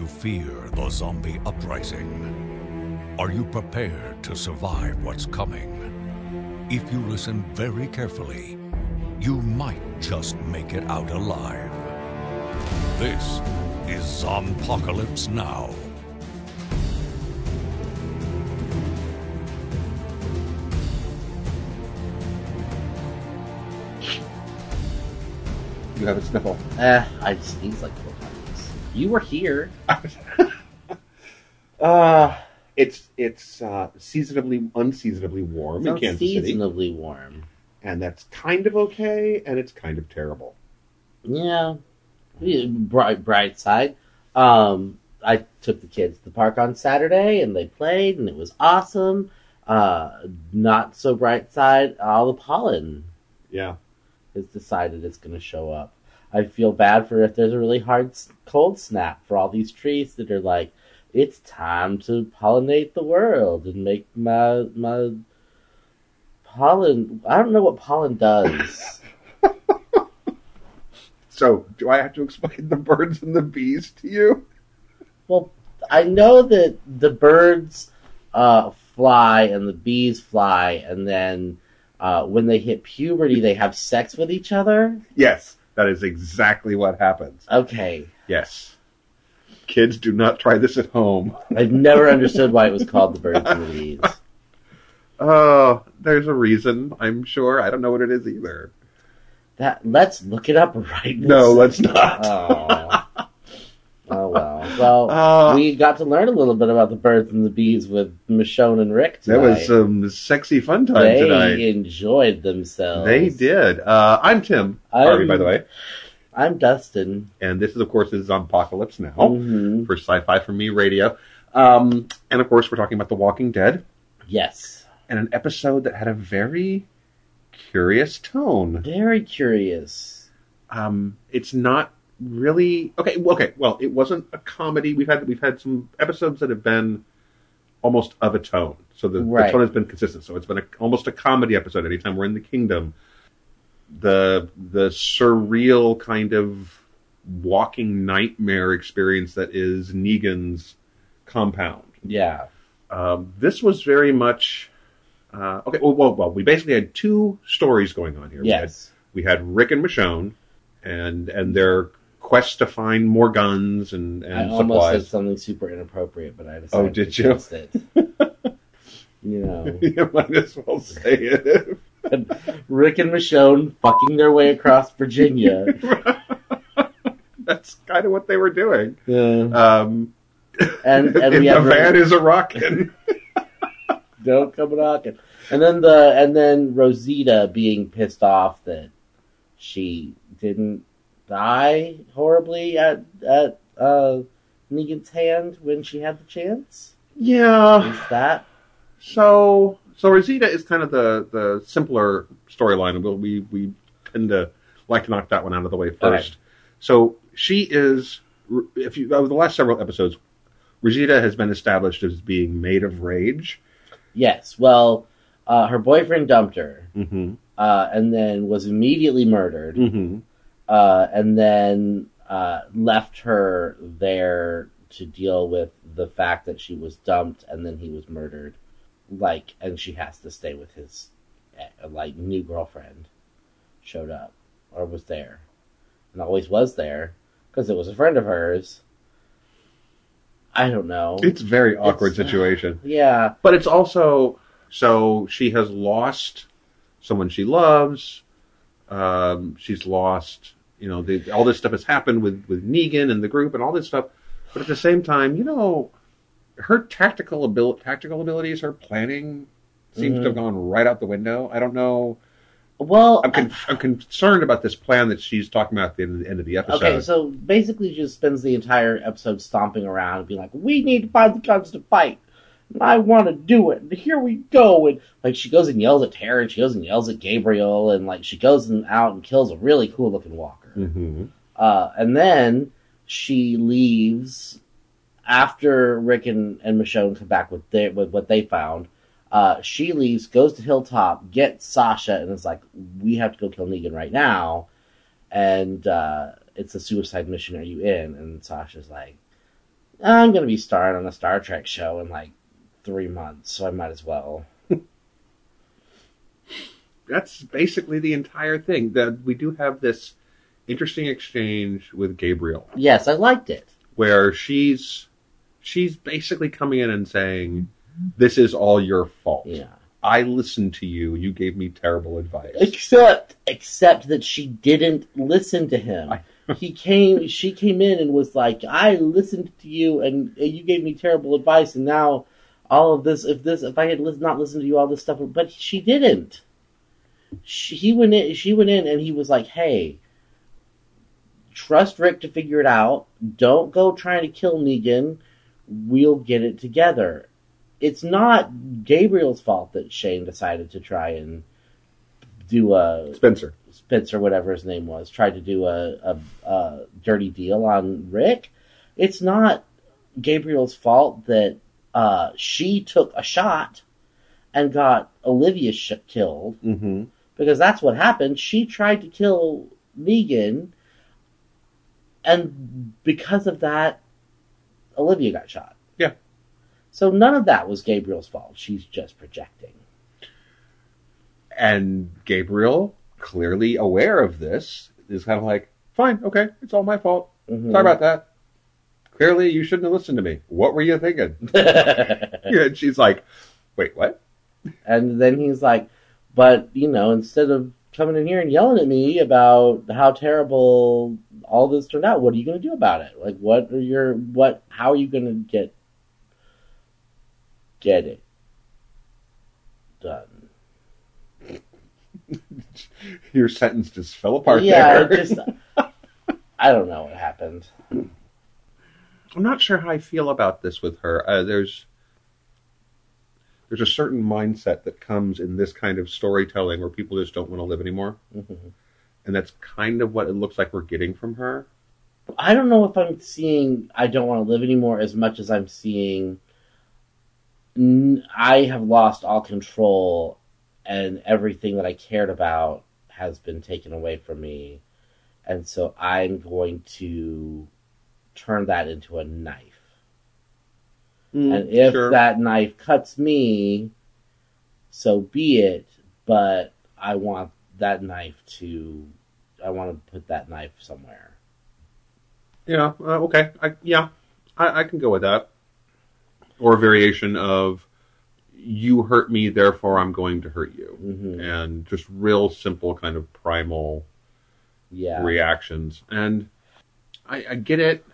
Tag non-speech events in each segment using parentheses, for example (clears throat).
you fear the zombie uprising? Are you prepared to survive what's coming? If you listen very carefully, you might just make it out alive. This is Zombpocalypse Now. You have a sniffle. Eh, I sneezed like four times. You were here. (laughs) Uh, it's it's uh, seasonably unseasonably warm in Kansas City, unseasonably warm. and that's kind of okay, and it's kind of terrible. Yeah. Yeah, Bright, bright side. Um, I took the kids to the park on Saturday and they played and it was awesome. Uh, not so bright side, all the pollen Yeah, has decided it's going to show up. I feel bad for if there's a really hard cold snap for all these trees that are like, it's time to pollinate the world and make my my pollen. I don't know what pollen does. (laughs) So, do I have to explain the birds and the bees to you? well, I know that the birds uh, fly and the bees fly, and then uh, when they hit puberty, they have sex with each other. Yes, that is exactly what happens. Okay, Yes. Kids, do not try this at home. I've never understood why it was called the birds and the. Oh, there's a reason, I'm sure. I don't know what it is either. That let's look it up right now. No, let's not. Oh well. Uh, we got to learn a little bit about the birds and the bees with Michonne and Rick That was some sexy fun time they tonight. enjoyed themselves. They did. Uh, I'm Tim I'm- Harvey, by the way, I'm Dustin. and this is, of course, Zombpocalypse Now Mhm. for Sci-Fi for Me Radio, um, and of course, we're talking about The Walking Dead, Yes. and an episode that had a very curious tone. Very curious. Um, it's not really okay. Okay, well, it wasn't a comedy. We've had we've had some episodes that have been almost of a tone, so the, Right. the tone has been consistent. So it's been a, almost a comedy episode. Anytime we're in the kingdom, the the surreal kind of walking nightmare experience that is Negan's compound. Yeah. Um, this was very much uh, okay. Well, well, well, we basically had two stories going on here. We had Yes. we had Rick and Michonne and and their quest to find more guns and, and I and almost said something super inappropriate, but I decided Oh, did you? it. (laughs) you know, you might as well say it. (laughs) Rick and Michonne fucking their way across Virginia. (laughs) That's kind of what they were doing. Yeah. Um, And and we the van is a rockin'. don't come knocking. And then the and then Rosita being pissed off that she didn't die horribly at at uh, Negan's hand when she had the chance. yeah. Is that So so Rosita is kind of the the simpler storyline, we we tend to like to knock that one out of the way first. So she is, if you over the last several episodes, Rosita has been established as being made of rage. yes? Well, uh, her boyfriend dumped her, Mm-hmm. uh, and then was immediately murdered, Mm-hmm. Uh, and then uh, left her there to deal with the fact that she was dumped and then he was murdered. Like, and she has to stay with his eh, like new girlfriend. Showed up or was there, and always was there because it was a friend of hers. I don't know. It's a very awkward It's- situation, (sighs) yeah, but it's also so she has lost someone she loves. Um, she's lost, you know, the, all this stuff has happened with with Negan and the group and all this stuff. But at the same time, you know, her tactical ability, tactical abilities, her planning seems to have mm-hmm. gone right out the window. I don't know. well, I'm, con- I'm concerned about this plan that she's talking about at the end, end of the episode. Okay, so basically, she just spends the entire episode stomping around and being like, "We need to find the guns to fight. And I want to do it. And here we go." And like, she goes and yells at Tara, and she goes and yells at Gabriel, and like, she goes and out and kills a really cool looking walker. hmm Uh, and then she leaves after Rick and, and Michonne come back with their, with what they found. Uh, she leaves, goes to Hilltop, gets Sasha, and is like, "We have to go kill Negan right now." And uh, it's a suicide mission. Are you in? And Sasha's like, I'm going to be starring on a Star Trek show in like three months, so I might as well. (laughs) That's basically the entire thing. That we do have this interesting exchange with Gabriel Yes, I liked it. where she's she's basically coming in and saying, "This is all your fault. Yeah. I listened to you. You gave me terrible advice." Except, except that she didn't listen to him. (laughs) he came, she came in and was like, "I listened to you, and you gave me terrible advice, and now all of this. If this, if I had not listened to you, all this stuff, but she didn't. She, he went in, she went in, and he was like, "Hey, trust Rick to figure it out. Don't go trying to kill Negan. We'll get it together." It's not Gabriel's fault that Shane decided to try and do a Spencer. Spence or whatever his name was tried to do a, a, a dirty deal on Rick. It's not Gabriel's fault that uh, she took a shot and got Olivia sh- killed Mm-hmm. because that's what happened. She tried to kill Negan, and because of that, Olivia got shot. Yeah. So none of that was Gabriel's fault. She's just projecting. And Gabriel, clearly aware of this, is kind of like, "Fine, okay, it's all my fault. Mhm. Sorry about that. Clearly, you shouldn't have listened to me. What were you thinking?" (laughs) (laughs) And she's like, "Wait, what?" And then he's like, but, you know, instead of coming in here and yelling at me about how terrible all this turned out, what are you going to do about it? Like, what are your, what, how are you going to get, get it done? (laughs) Your sentence just fell apart yeah, there. just, I don't know what happened. I'm not sure how I feel about this with her. Uh, there's there's a certain mindset that comes in this kind of storytelling where people just don't want to live anymore, Mhm. and that's kind of what it looks like we're getting from her. I don't know if I'm seeing I don't want to live anymore as much as I'm seeing n- I have lost all control and everything that I cared about has been taken away from me. And so I'm going to turn that into a knife. and if sure. that knife cuts me, so be it, but I want that knife to I want to put that knife somewhere. yeah, uh, okay, I, yeah, I, I can go with that. Or a variation of you hurt me, therefore I'm going to hurt you, hmm and just real simple kind of primal Yeah. reactions. And I, I get it.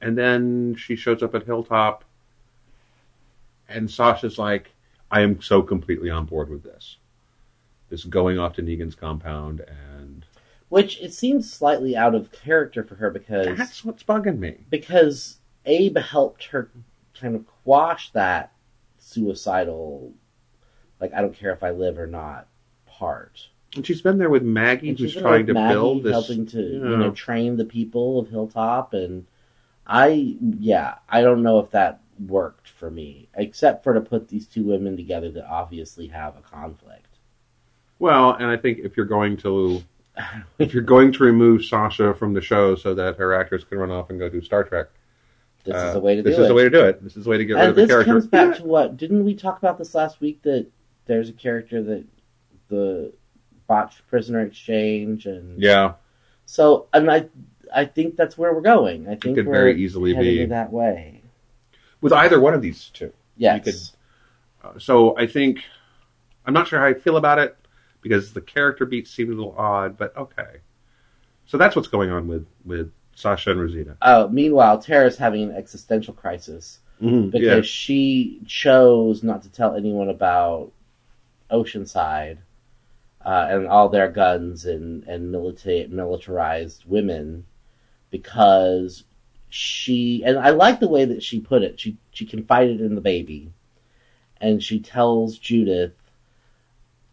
And then she shows up at Hilltop, and Sasha's like, I am so completely on board with this. This going off to Negan's compound, and Which it seems slightly out of character for her because that's what's bugging me. because Abe helped her kind of quash that suicidal like I don't care if I live or not part. And she's been there with Maggie, who's trying to Maggie, build this. helping to you know train the people of Hilltop, and I yeah I don't know if that worked for me, except for to put these two women together that obviously have a conflict. Well, and I think if you're going to if you're going to remove Sasha from the show so that her actors can run off and go do Star Trek, This uh, is the way to do it. this is the way to do it. This is the way to get rid and of the this character. comes back to what didn't we talk about this last week that there's a character that the botched prisoner exchange and yeah, so and I I think that's where we're going. I think it could we're very easily be- that way. with either one of these two. Yes. could- Uh, so I think I'm not sure how I feel about it because the character beats seem a little odd, but okay. So that's what's going on with with Sasha and Rosita. Uh, meanwhile, Tara's having an existential crisis Mm-hmm. because she chose not to tell anyone about Oceanside uh, and all their guns and and milita- militarized women because she and I like the way that she put it. She she confided in the baby, and she tells Judith,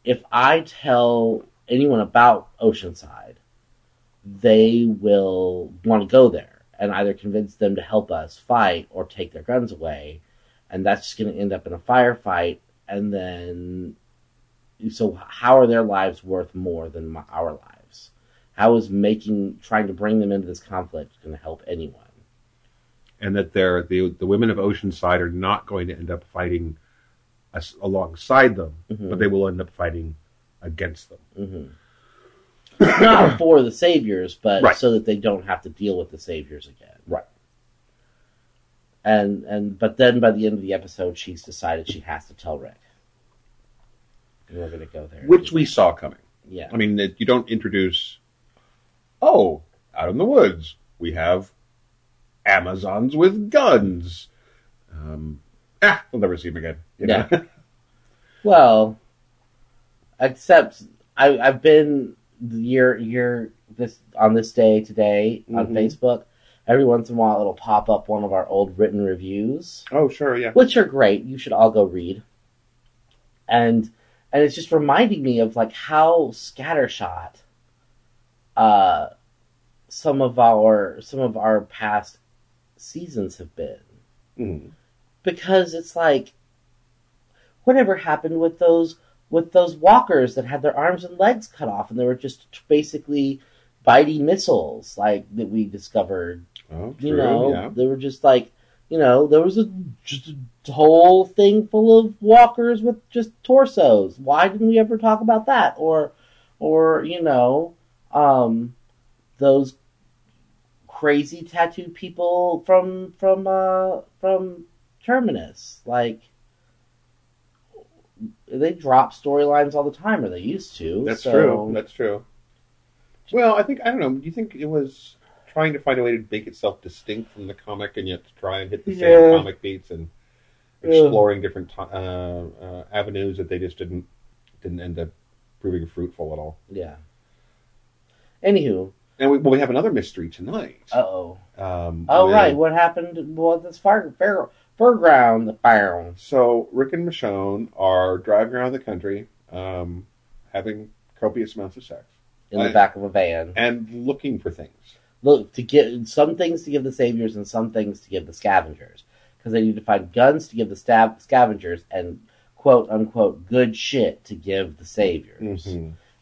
if I tell anyone about Oceanside, they will want to go there and either convince them to help us fight or take their guns away, and that's just going to end up in a firefight. And then, so how are their lives worth more than my, our lives? How is making trying to bring them into this conflict going to help anyone? and that they're the the women of Oceanside are not going to end up fighting us alongside them, Mhm. but they will end up fighting against them. hmm Not for the saviors, but Right. so that they don't have to deal with the saviors again. Right. And and but then by the end of the episode, she's decided she has to tell Rick. And we're gonna go there. Which we saw coming. yeah I mean, you don't introduce. Oh, out in the woods we have Amazons with guns. Um, ah, we'll never see them again. you know? Yeah. (laughs) Well, except I, I've been year year this on this day today on Mhm. Facebook. Every once in a while, it'll pop up one of our old written reviews, oh, sure, yeah. which are great. You should all go read. And and it's just reminding me of like how scattershot uh some of our some of our past seasons have been Mhm. because it's like whatever happened with those with those walkers that had their arms and legs cut off and they were just basically biting missiles like that we discovered Oh, you true, know yeah. they were just like you know there was a just a whole thing full of walkers with just torsos why didn't we ever talk about that or or you know um those crazy tattooed people from from uh from terminus like they drop storylines all the time or they used to That's so- true. That's true. Well, I think I don't know. Do you think it was trying to find a way to make itself distinct from the comic, and yet to try and hit the Yeah. same comic beats and Yeah. exploring different uh, uh, avenues that they just didn't didn't end up proving fruitful at all? yeah anywho And we, well, we have another mystery tonight. uh-oh Um, Oh right, what happened? Well, this fire, fair, fairground, the fire. So Rick and Michonne are driving around the country, um, having copious amounts of sex in the back of a van. and looking for things. Look to get some things to give the saviors and some things to give the scavengers because they need to find guns to give the stab- scavengers and quote unquote good shit to give the saviors.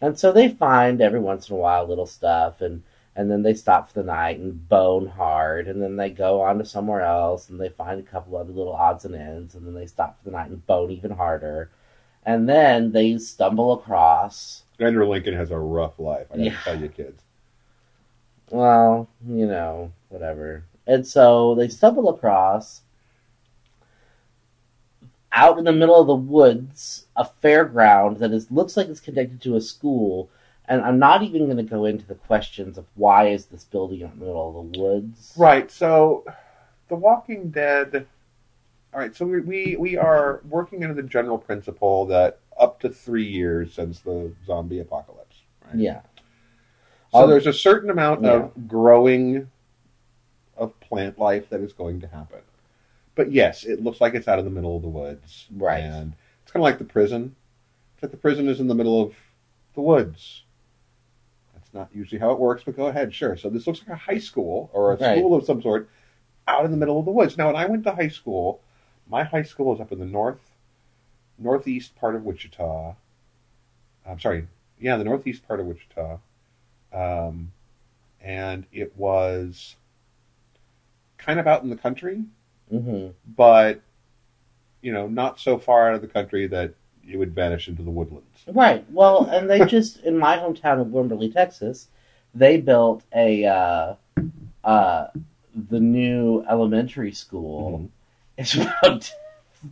And so they find every once in a while little stuff and and then they stop for the night and bone hard and then they go on to somewhere else and they find a couple other little odds and ends and then they stop for the night and bone even harder. And then they stumble across Andrew Lincoln has a rough life. I gotta Yeah. tell you, kids. well, you know, whatever. And so they stumble across out in the middle of the woods a fairground that is looks like it's connected to a school. And I'm not even going to go into the questions of why is this building in the middle of the woods. Right. So, The Walking Dead. All right. So we we, we are working under the general principle that up to three years since the zombie apocalypse. Right? Yeah. So Um, there's a certain amount yeah. of growing of plant life that is going to happen. But yes, it looks like it's out in the middle of the woods. Right. And it's kind of like the prison. It's like the prison is in the middle of the woods. That's not usually how it works, but go ahead, sure. So this looks like a high school or a Right. school of some sort out in the middle of the woods. Now, when I went to high school, my high school is up in the north, northeast part of Wichita. I'm sorry, yeah, the northeast part of Wichita. Um, and it was kind of out in the country, hmm but you know, not so far out of the country that it would vanish into the woodlands. Right. Well, and they just in my hometown of Wimberley, Texas, they built a uh, uh, the new elementary school. Mm-hmm. It's (laughs) about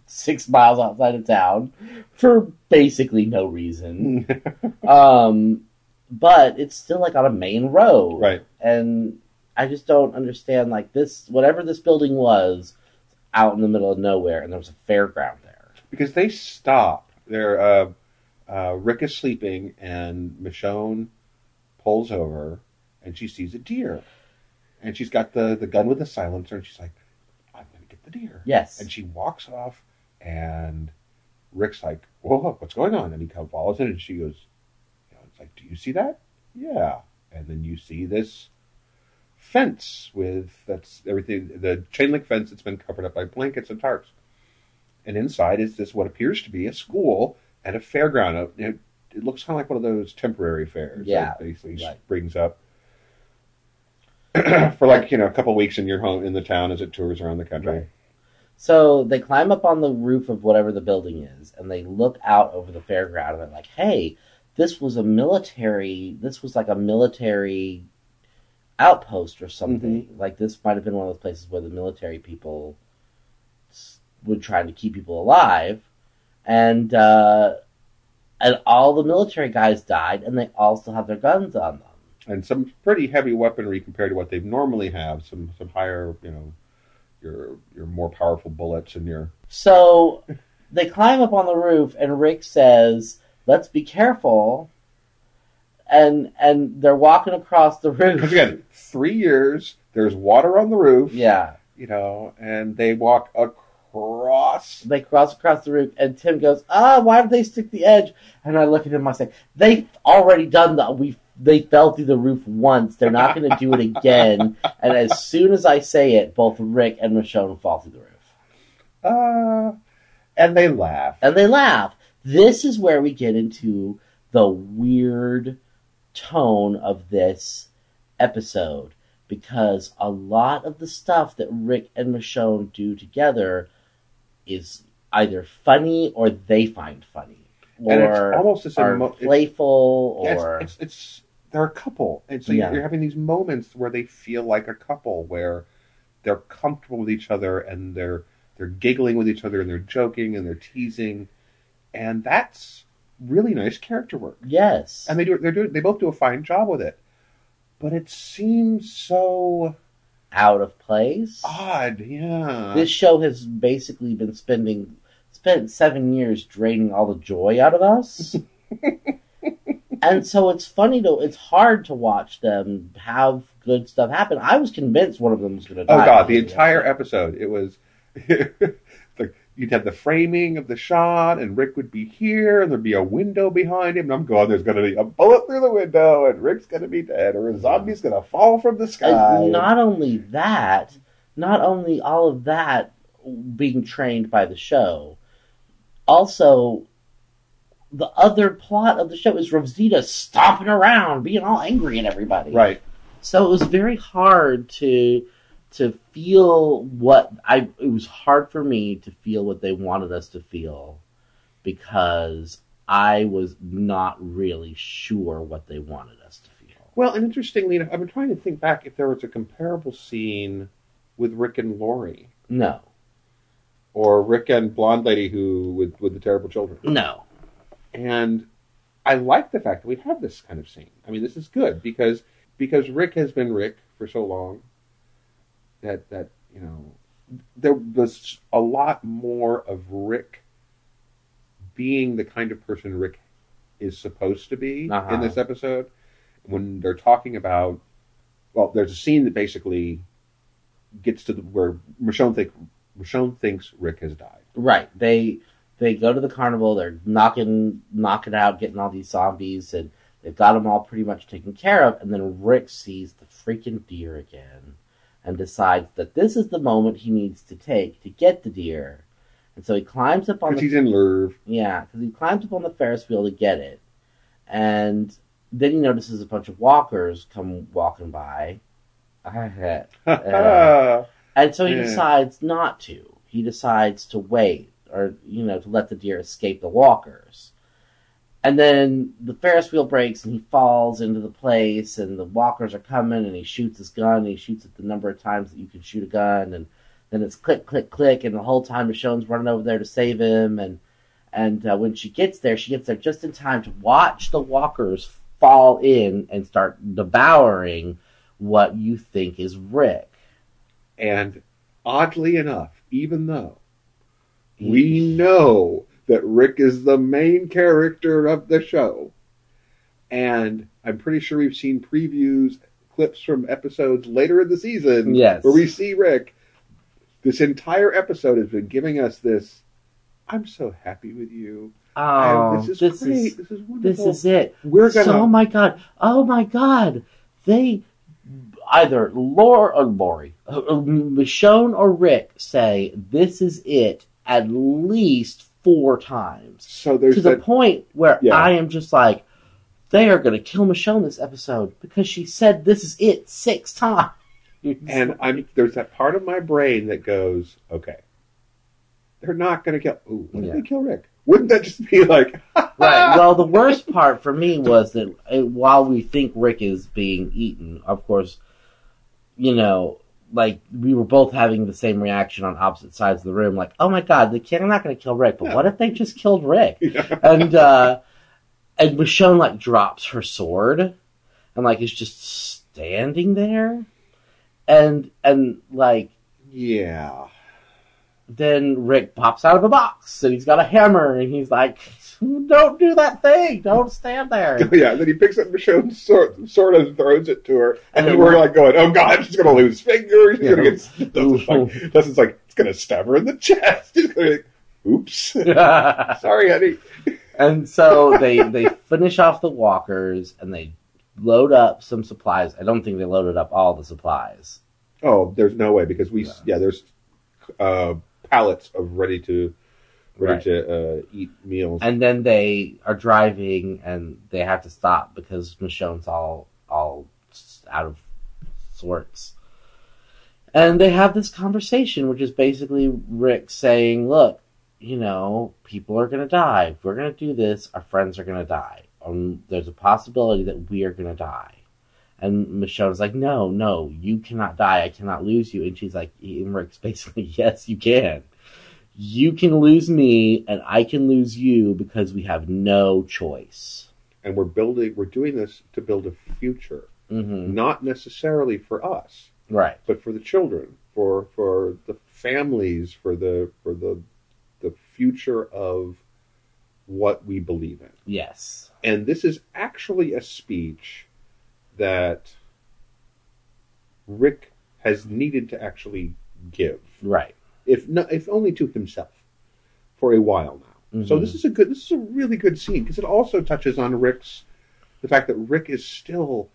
six miles outside of town for basically no reason. (laughs) Um, but it's still like on a main road, right. And I just don't understand like this. Whatever this building was, out in the middle of nowhere, and there was a fairground there. Because they stop. They're uh, uh, Rick is sleeping, and Michonne pulls over, and she sees a deer, and she's got the the gun with the silencer, and she's like, "I'm gonna get the deer." Yes. And she walks off, and Rick's like, "Whoa, what's going on?" And he kind of follows it, and she goes, you know, "It's like, do you see that? Yeah." And then you see this fence with that's everything the chain link fence that's been covered up by blankets and tarps, and inside is this what appears to be a school and a fairground. It, it looks kind of like one of those temporary fairs. Yeah, that basically right. brings up. (clears throat) for like you know a couple weeks in your home in the town as it tours around the country. Right. So they climb up on the roof of whatever the building is, and they look out over the fairground, and they're like, "Hey, this was a military. This was like a military outpost or something. Like this might have been one of those places where the military people s- would try to keep people alive, and uh, and all the military guys died, and they all still have their guns on them. and some pretty heavy weaponry compared to what they normally have. Some some higher, you know, your your more powerful bullets and your So they climb up on the roof, and Rick says, "Let's be careful." And and they're walking across the roof. because again, three years. There's water on the roof, Yeah, you know, and they walk across. they cross across the roof, and Tim goes, "Ah, why did they stick the edge?" And I look at him, I say, "They've already done that. We they fell through the roof once. They're not going to do it again." (laughs) and as soon as I say it, both Rick and Michonne fall through the roof. Uh, and they laugh. and they laugh. This is where we get into the weird tone of this episode because a lot of the stuff that Rick and Michonne do together is either funny or they find funny. And or it's almost this are emo- playful Yeah, or it's, it's it's they're a couple, and so Yeah. you're having these moments where they feel like a couple, where they're comfortable with each other and they're they're giggling with each other and they're joking and they're teasing, and that's really nice character work. yes And they do they're doing they both do a fine job with it, but it seems so out of place. odd. Yeah, this show has basically been spending spent seven years draining all the joy out of us (laughs) and so it's funny to it's hard to watch them have good stuff happen i was convinced one of them was going to oh, die Oh god, the entire episode. It was (laughs) you'd have the framing of the shot, and Rick would be here, and there'd be a window behind him, and I'm going, there's going to be a bullet through the window, and Rick's going to be dead, or a zombie's going to fall from the sky. and not only that not only all of that being trained by the show also the other plot of the show is Rosita stomping around, being all angry at everybody. right. So it was very hard to to feel what I it was hard for me to feel what they wanted us to feel because I was not really sure what they wanted us to feel. Well, and interestingly enough, I've been trying to think back if there was a comparable scene with Rick and Lori, No. or Rick and Blonde Lady who with with the terrible children. No. and I like the fact that we have this kind of scene. I mean, this is good because because Rick has been Rick for so long that that you know there was a lot more of Rick being the kind of person Rick is supposed to be Uh-huh. in this episode. When they're talking about well there's a scene that basically gets to the, where Michonne think Michonne thinks Rick has died. Right. They they go to the carnival, they're knocking knocking out, getting all these zombies and they've got them all pretty much taken care of. And then Rick sees the freaking deer again and decides that this is the moment he needs to take to get the deer. And so he climbs up on because the he's in Lerv Yeah, because he climbs up on the Ferris wheel to get it, and then he notices a bunch of walkers come walking by, (laughs) Uh, and so he Yeah. decides not to. He decides to wait, or you know, to let the deer escape the walkers. And then the Ferris wheel breaks, and he falls into the place, and the walkers are coming, and he shoots his gun. And he shoots it the number of times that you can shoot a gun, and then it's click, click, click, and the whole time Michonne's running over there to save him, and and uh, when she gets there, she gets there just in time to watch the walkers fall in and start devouring what you think is Rick. And oddly enough, even though we know that Rick is the main character of the show, and I'm pretty sure we've seen previews, clips from episodes later in the season Yes. where we see Rick, this entire episode has been giving us this. I'm so happy with you. Oh, And this is this great. is this is this is it. We're gonna. So, oh my god! Oh my god! They either Lore or Lori, uh, uh, Michonne or Rick say this is it at least four times so there's to the that. point where Yeah. I am just like, they are going to kill Michelle in this episode because she said this is it six times. and I'm there's that part of my brain that goes, okay, they're not going to kill. Ooh, what Yeah. they kill Rick? Wouldn't that just be like, (laughs) right. Well, the worst part for me was that uh, while we think Rick is being eaten, of course, you know, like we were both having the same reaction on opposite sides of the room. Like, oh my god, they can't, they're not going to kill Rick, but Yeah. what if they just killed Rick? (laughs) Yeah. And uh, and Michonne like drops her sword and like is just standing there, and and like yeah, then Rick pops out of a box and he's got a hammer and he's like, "Don't do that thing! Don't stand there!" (laughs) yeah. Then he picks up Michonne's sword, sword and throws it to her, and And we're like going, oh god, she's going to lose fingers. She's Yeah. going to get. Dustin's like, Dustin's like, it's going to stab her in the chest. (laughs) He's going to like, oops, (laughs) sorry, honey. and so they they finish off the walkers and they load up some supplies. I don't think they loaded up all the supplies. Oh, there's no way because we Yeah. yeah, there's uh, pallets of ready to ready Right. to uh, eat meals. And then they are driving and they have to stop because Michonne's all all out of sorts. And they have this conversation, which is basically Rick saying, "Look, you know, people are going to die. If we're going to do this, our friends are going to die. Um, there's a possibility that we are going to die." And Michonne's like, "No, no, you cannot die. I cannot lose you." And she's like, and Rick's (laughs) basically, "Yes, you can." you can lose me and I can lose you because we have no choice. and we're building we're doing this to build a future, hmm not necessarily for us, Right. but for the children, for for the families, for the for the the future of what we believe in. Yes. And this is actually a speech that Rick has needed to actually give. Right. if not, if only to himself, for a while now. So Mhm. this is a good, this is a really good scene because it also touches on Rick's, the fact that Rick is still,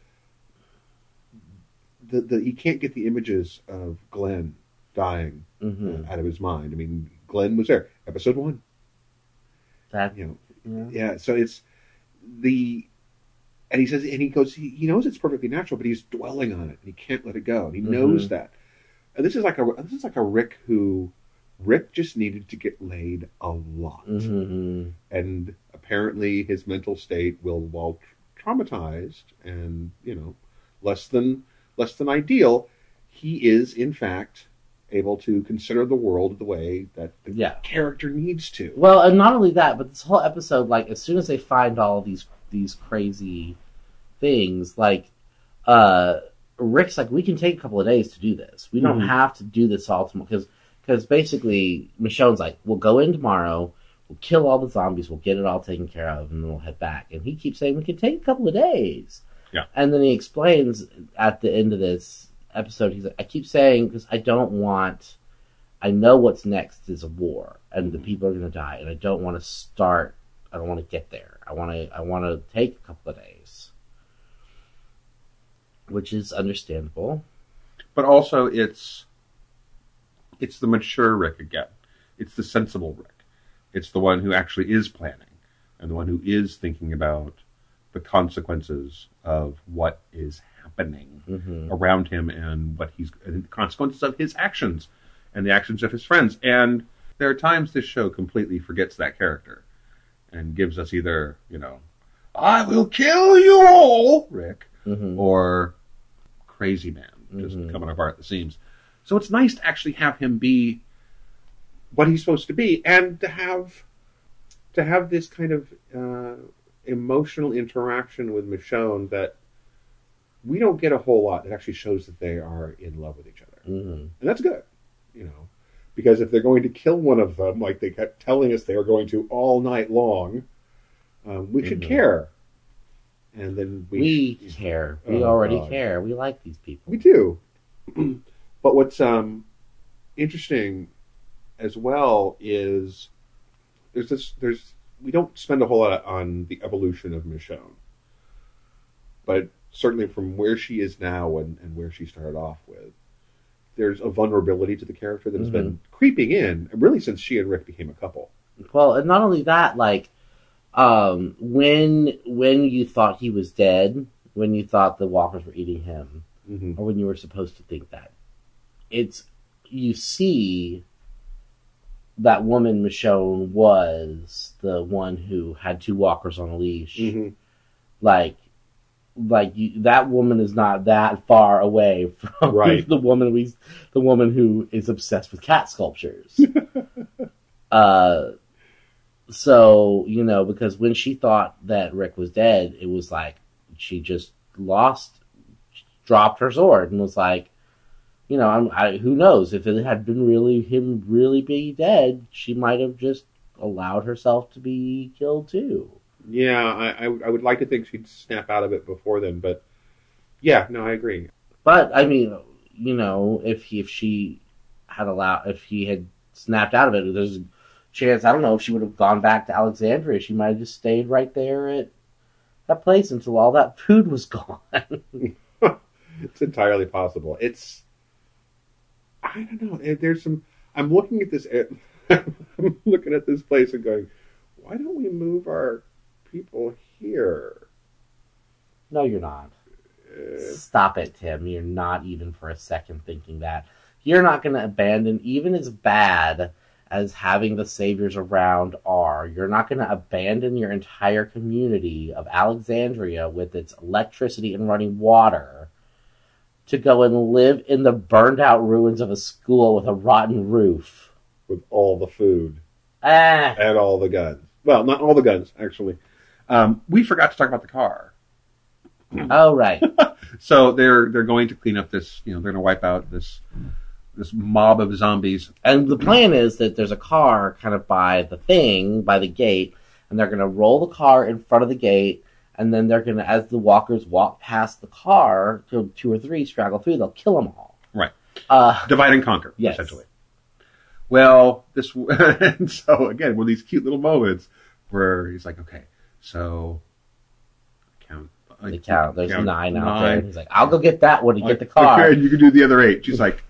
the the he can't get the images of Glenn dying hmm out of his mind. I mean, Glenn was there, episode one. That. You know, yeah. yeah. So it's the, and he says, and he goes, he, he knows it's perfectly natural, but he's dwelling on it, and he can't let it go, and he knows Mhm. that. And this is like a this is like a Rick who, Rick just needed to get laid a lot, hmm and apparently his mental state will, while traumatized and you know, less than less than ideal, he is in fact able to consider the world the way that the Yeah. character needs to. Well, and not only that, but this whole episode, like, as soon as they find all these these crazy things, like, uh, Rick's like, we can take a couple of days to do this. We don't Mhm. have to do this all tomorrow because because basically Michonne's like, we'll go in tomorrow, we'll kill all the zombies, we'll get it all taken care of, and then we'll head back. And he keeps saying we can take a couple of days. Yeah. And then he explains at the end of this episode, he's like, I keep saying because I don't want. I know what's next is a war, and the people are going to die, and I don't want to start. I don't want to get there. I want to. I want to take a couple of days, which is understandable. but also it's it's the mature Rick again. It's the sensible Rick. It's the one who actually is planning and the one who is thinking about the consequences of what is happening hmm around him and what he's and the consequences of his actions and the actions of his friends. And there are times this show completely forgets that character and gives us either, you know, I will kill you all, Rick, hmm or crazy man just Mhm. coming apart at the seams. So it's nice to actually have him be what he's supposed to be, and to have to have this kind of uh, emotional interaction with Michonne that we don't get a whole lot. That actually shows that they are in love with each other, hmm and that's good, you know. Because if they're going to kill one of them, like they kept telling us they were going to all night long, um, we should Mhm. care. And then we, We care. We Oh, already God. care. We like these people. We do. (clears throat) but what's um, interesting as well is there's this there's we don't spend a whole lot on the evolution of Michonne, but certainly from where she is now and, and where she started off with, there's a vulnerability to the character that has been creeping in really since she and Rick became a couple. Well, and not only that, like, um, when when you thought he was dead, when you thought the walkers were eating him, hmm or when you were supposed to think that. It's you see that woman Michonne was the one who had two walkers on a leash. hmm Like, like you, that woman is not that far away from (laughs) Right. the woman we, the woman who is obsessed with cat sculptures. (laughs) uh, so you know because when she thought that Rick was dead, it was like she just lost, dropped her sword and was like, you know, I'm, I, who knows if it had been really him really being dead, she might have just allowed herself to be killed too. Yeah, I, I I would like to think she'd snap out of it before then, but yeah, no, I agree. But I mean, you know, if he, if she had allowed, if he had snapped out of it, there's a chance. I don't know if she would have gone back to Alexandria. She might have just stayed right there at that place until all that food was (laughs) gone. (laughs) It's entirely possible. It's I don't know. eh, There's some. I'm looking at this. eh, (laughs) I'm looking at this place and going, why don't we move our people here? no, you're not. Uh, Stop it, Tim. You're not even for a second thinking that. You're not going to abandon, even as bad as having the saviors around are, you're not going to abandon your entire community of Alexandria with its electricity and running water to go and live in the burned out ruins of a school with a rotten roof. with all the food Ah, and all the guns. Well, not all the guns actually. Um, we forgot to talk about the car. oh, right. (laughs) So they're they're going to clean up this. You know, they're going to wipe out this this mob of zombies. And the plan is that there's a car kind of by the thing, by the gate, and they're going to roll the car in front of the gate, and then they're going to, as the walkers walk past the car, to two or three straggle through, they'll kill them all. Right. Uh, divide and conquer, Yes. essentially. Well, this and (laughs) so again, one of these cute little moments where he's like, "Okay, so count." the count, there's count nine out there. He's like, I'll go get that one and get the Okay, car. and you can do the other eight. She's like,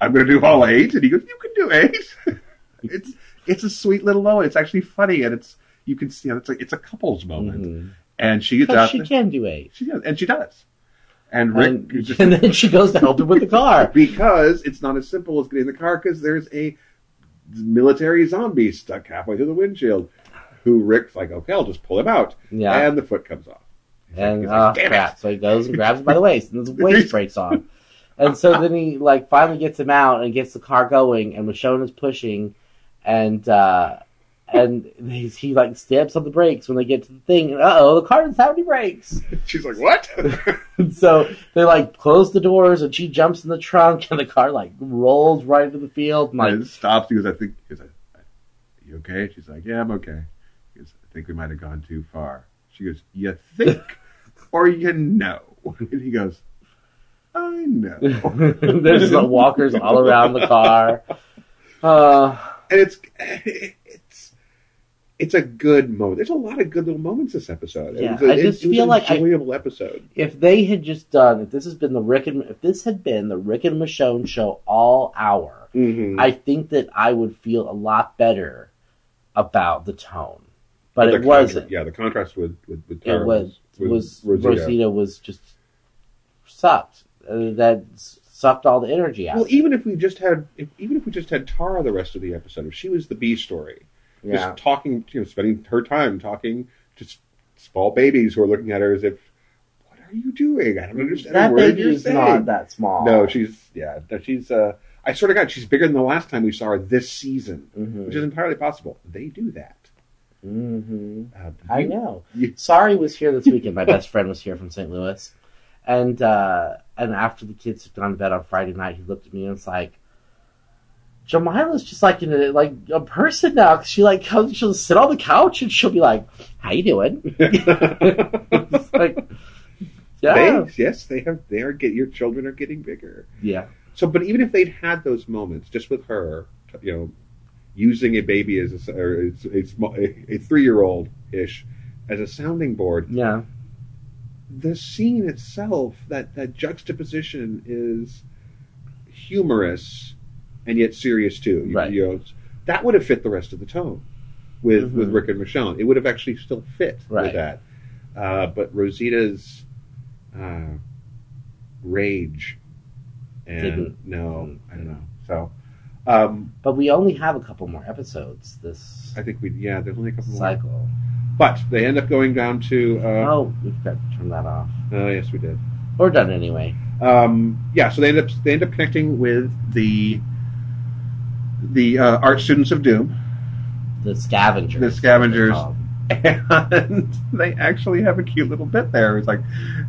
"I'm going to do all eight. and he goes, "You can do eight. (laughs) it's it's a sweet little moment. It's actually funny, and it's you can see it's a it's a couples moment. Mhm. And she gets out, she there- can do eight. she does, and she does. And Rick And, (laughs) just- (laughs) and then she goes to help him with the car. because it's not as simple as getting the car because there's a military zombie stuck halfway through the windshield who Rick's like, okay, I'll just pull him out. Yeah. And the foot comes off. And oh like, "Damn it." So he goes and grabs him by the waist, and his (laughs) waist breaks off. And so then he like finally gets him out and gets the car going, and Michonne is pushing, and uh, and he, he like steps on the brakes when they get to the thing, and uh oh, the car doesn't have any brakes. She's like, what? (laughs) So they like close the doors, and she jumps in the trunk, and the car like rolls right into the field. And, like and it stops because I think, he goes, you okay? She's like, yeah, I'm okay. I think we might have gone too far. She goes, you think (laughs) or you know? And he goes, I know. (laughs) there's the walkers all around the car. Uh, and it's it's it's a good moment. There's a lot of good little moments this episode. Yeah, it was a, I just feel an like I- enjoyable episode. if they had just done, if this has been the Rick and if this had been the Rick and Michonne show all hour, Mm-hmm. I think that I would feel a lot better about the tone. But it wasn't. Yeah, the contrast with with, with It Tara was was Rosita. Rosita was just sucked. Uh, that sucked all the energy out. Well, even if we just had, if, even if we just had Tara the rest of the episode, if she was the B story, yeah. just talking, you know, spending her time talking to s- small babies who are looking at her as if, "What are you doing? I don't understand that a word you're is saying." not that small. No, she's yeah, she's. uh I swear to God, she's bigger than the last time we saw her this season, hmm which is entirely possible. They do that. Hmm Uh, I know. (laughs) you- Sorry was here this weekend. My best friend was here from St. Louis, and uh, and after the kids had gone to bed on Friday night, he looked at me and was like, "Jamila's just like in a, like a person now. 'cause she like comes, she'll sit on the couch and she'll be like, "How you doing?" (laughs) Like, yeah, They, yes, they have. They are get your children are getting bigger. yeah, So, but even if they'd had those moments, just with her, you know, using a baby as a, or a, small- a, a three-year-old ish as a sounding board, yeah, the scene itself, that that juxtaposition is humorous and yet serious too. You- Right. You know, that would have fit the rest of the tone with with Mhm. Rick and Michonne. It would have actually still fit Right. with that. Uh, but Rosita's uh, Rage. And Didn't- no, I don't know. So, um, But we only have a couple more episodes this I think we yeah. There's only a couple more. cycle. But they end up going down to. Uh, Oh, we've got to turn that off. oh yes, we did. We're done anyway. um, yeah, so they end up they end up connecting with the the uh, art students of doom, The scavengers. The scavengers. and (laughs) they actually have a cute little bit there. It's like,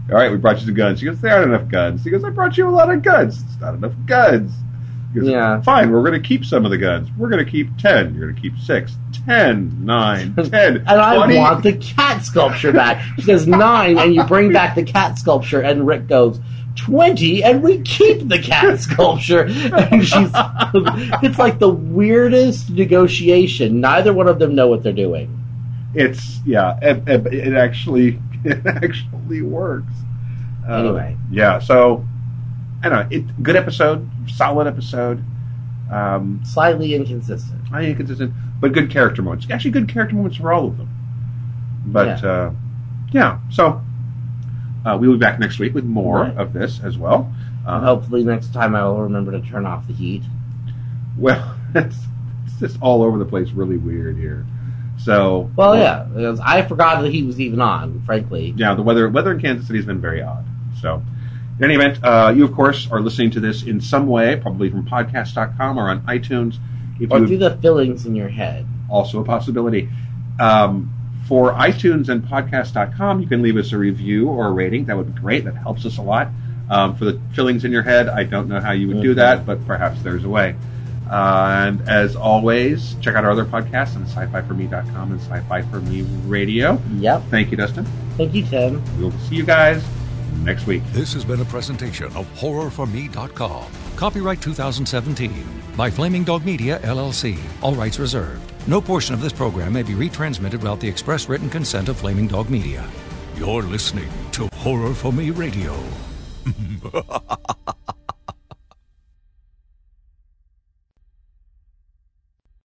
all right, we brought you some guns. She goes, there aren't enough guns. He goes, I brought you a lot of guns. It's not enough guns. Yeah. fine, we're going to keep some of the guns. We're going to keep ten. You're going to keep six, ten, nine, (laughs) ten, And I want the cat sculpture back. She says nine, and you bring back the cat sculpture, and Rick goes, 20 and we keep the cat (laughs) sculpture and she's it's like the weirdest negotiation neither one of them know what they're doing It's yeah, it, it, it actually (laughs) it actually works. Uh, Anyway. yeah. So I don't know. It good episode, solid episode. Um, slightly inconsistent I inconsistent, but good character moments. Actually, good character moments for all of them. But Yeah. uh, yeah, so uh, we will be back next week with more Right. of this as well. Uh, hopefully next time I will remember to turn off the heat Well, (laughs) it's, it's just all over the place, really weird here. So well yeah I forgot that he was even on frankly yeah, the weather weather in Kansas City has been very odd. So, in any event, uh, you of course are listening to this in some way, probably from podcast.com or on iTunes. If or through the fillings in your head also a possibility. Um, for iTunes and podcast.com, you can leave us a review or a rating. That would be great. That helps us a lot. Um, for the fillings in your head, I don't know how you would do Mhm. that, but perhaps there's a way. Uh, and as always, check out our other podcasts on sci-fi4me.com and sci-fi for me radio. yep Thank you, Dustin. thank you Tim We'll see you guys next week. This has been a presentation of HorrorForMe.com. Copyright 2017 by Flaming Dog Media, LLC. All rights reserved. No portion of this program may be retransmitted without the express written consent of Flaming Dog Media. You're listening to Horror for Me Radio. (laughs)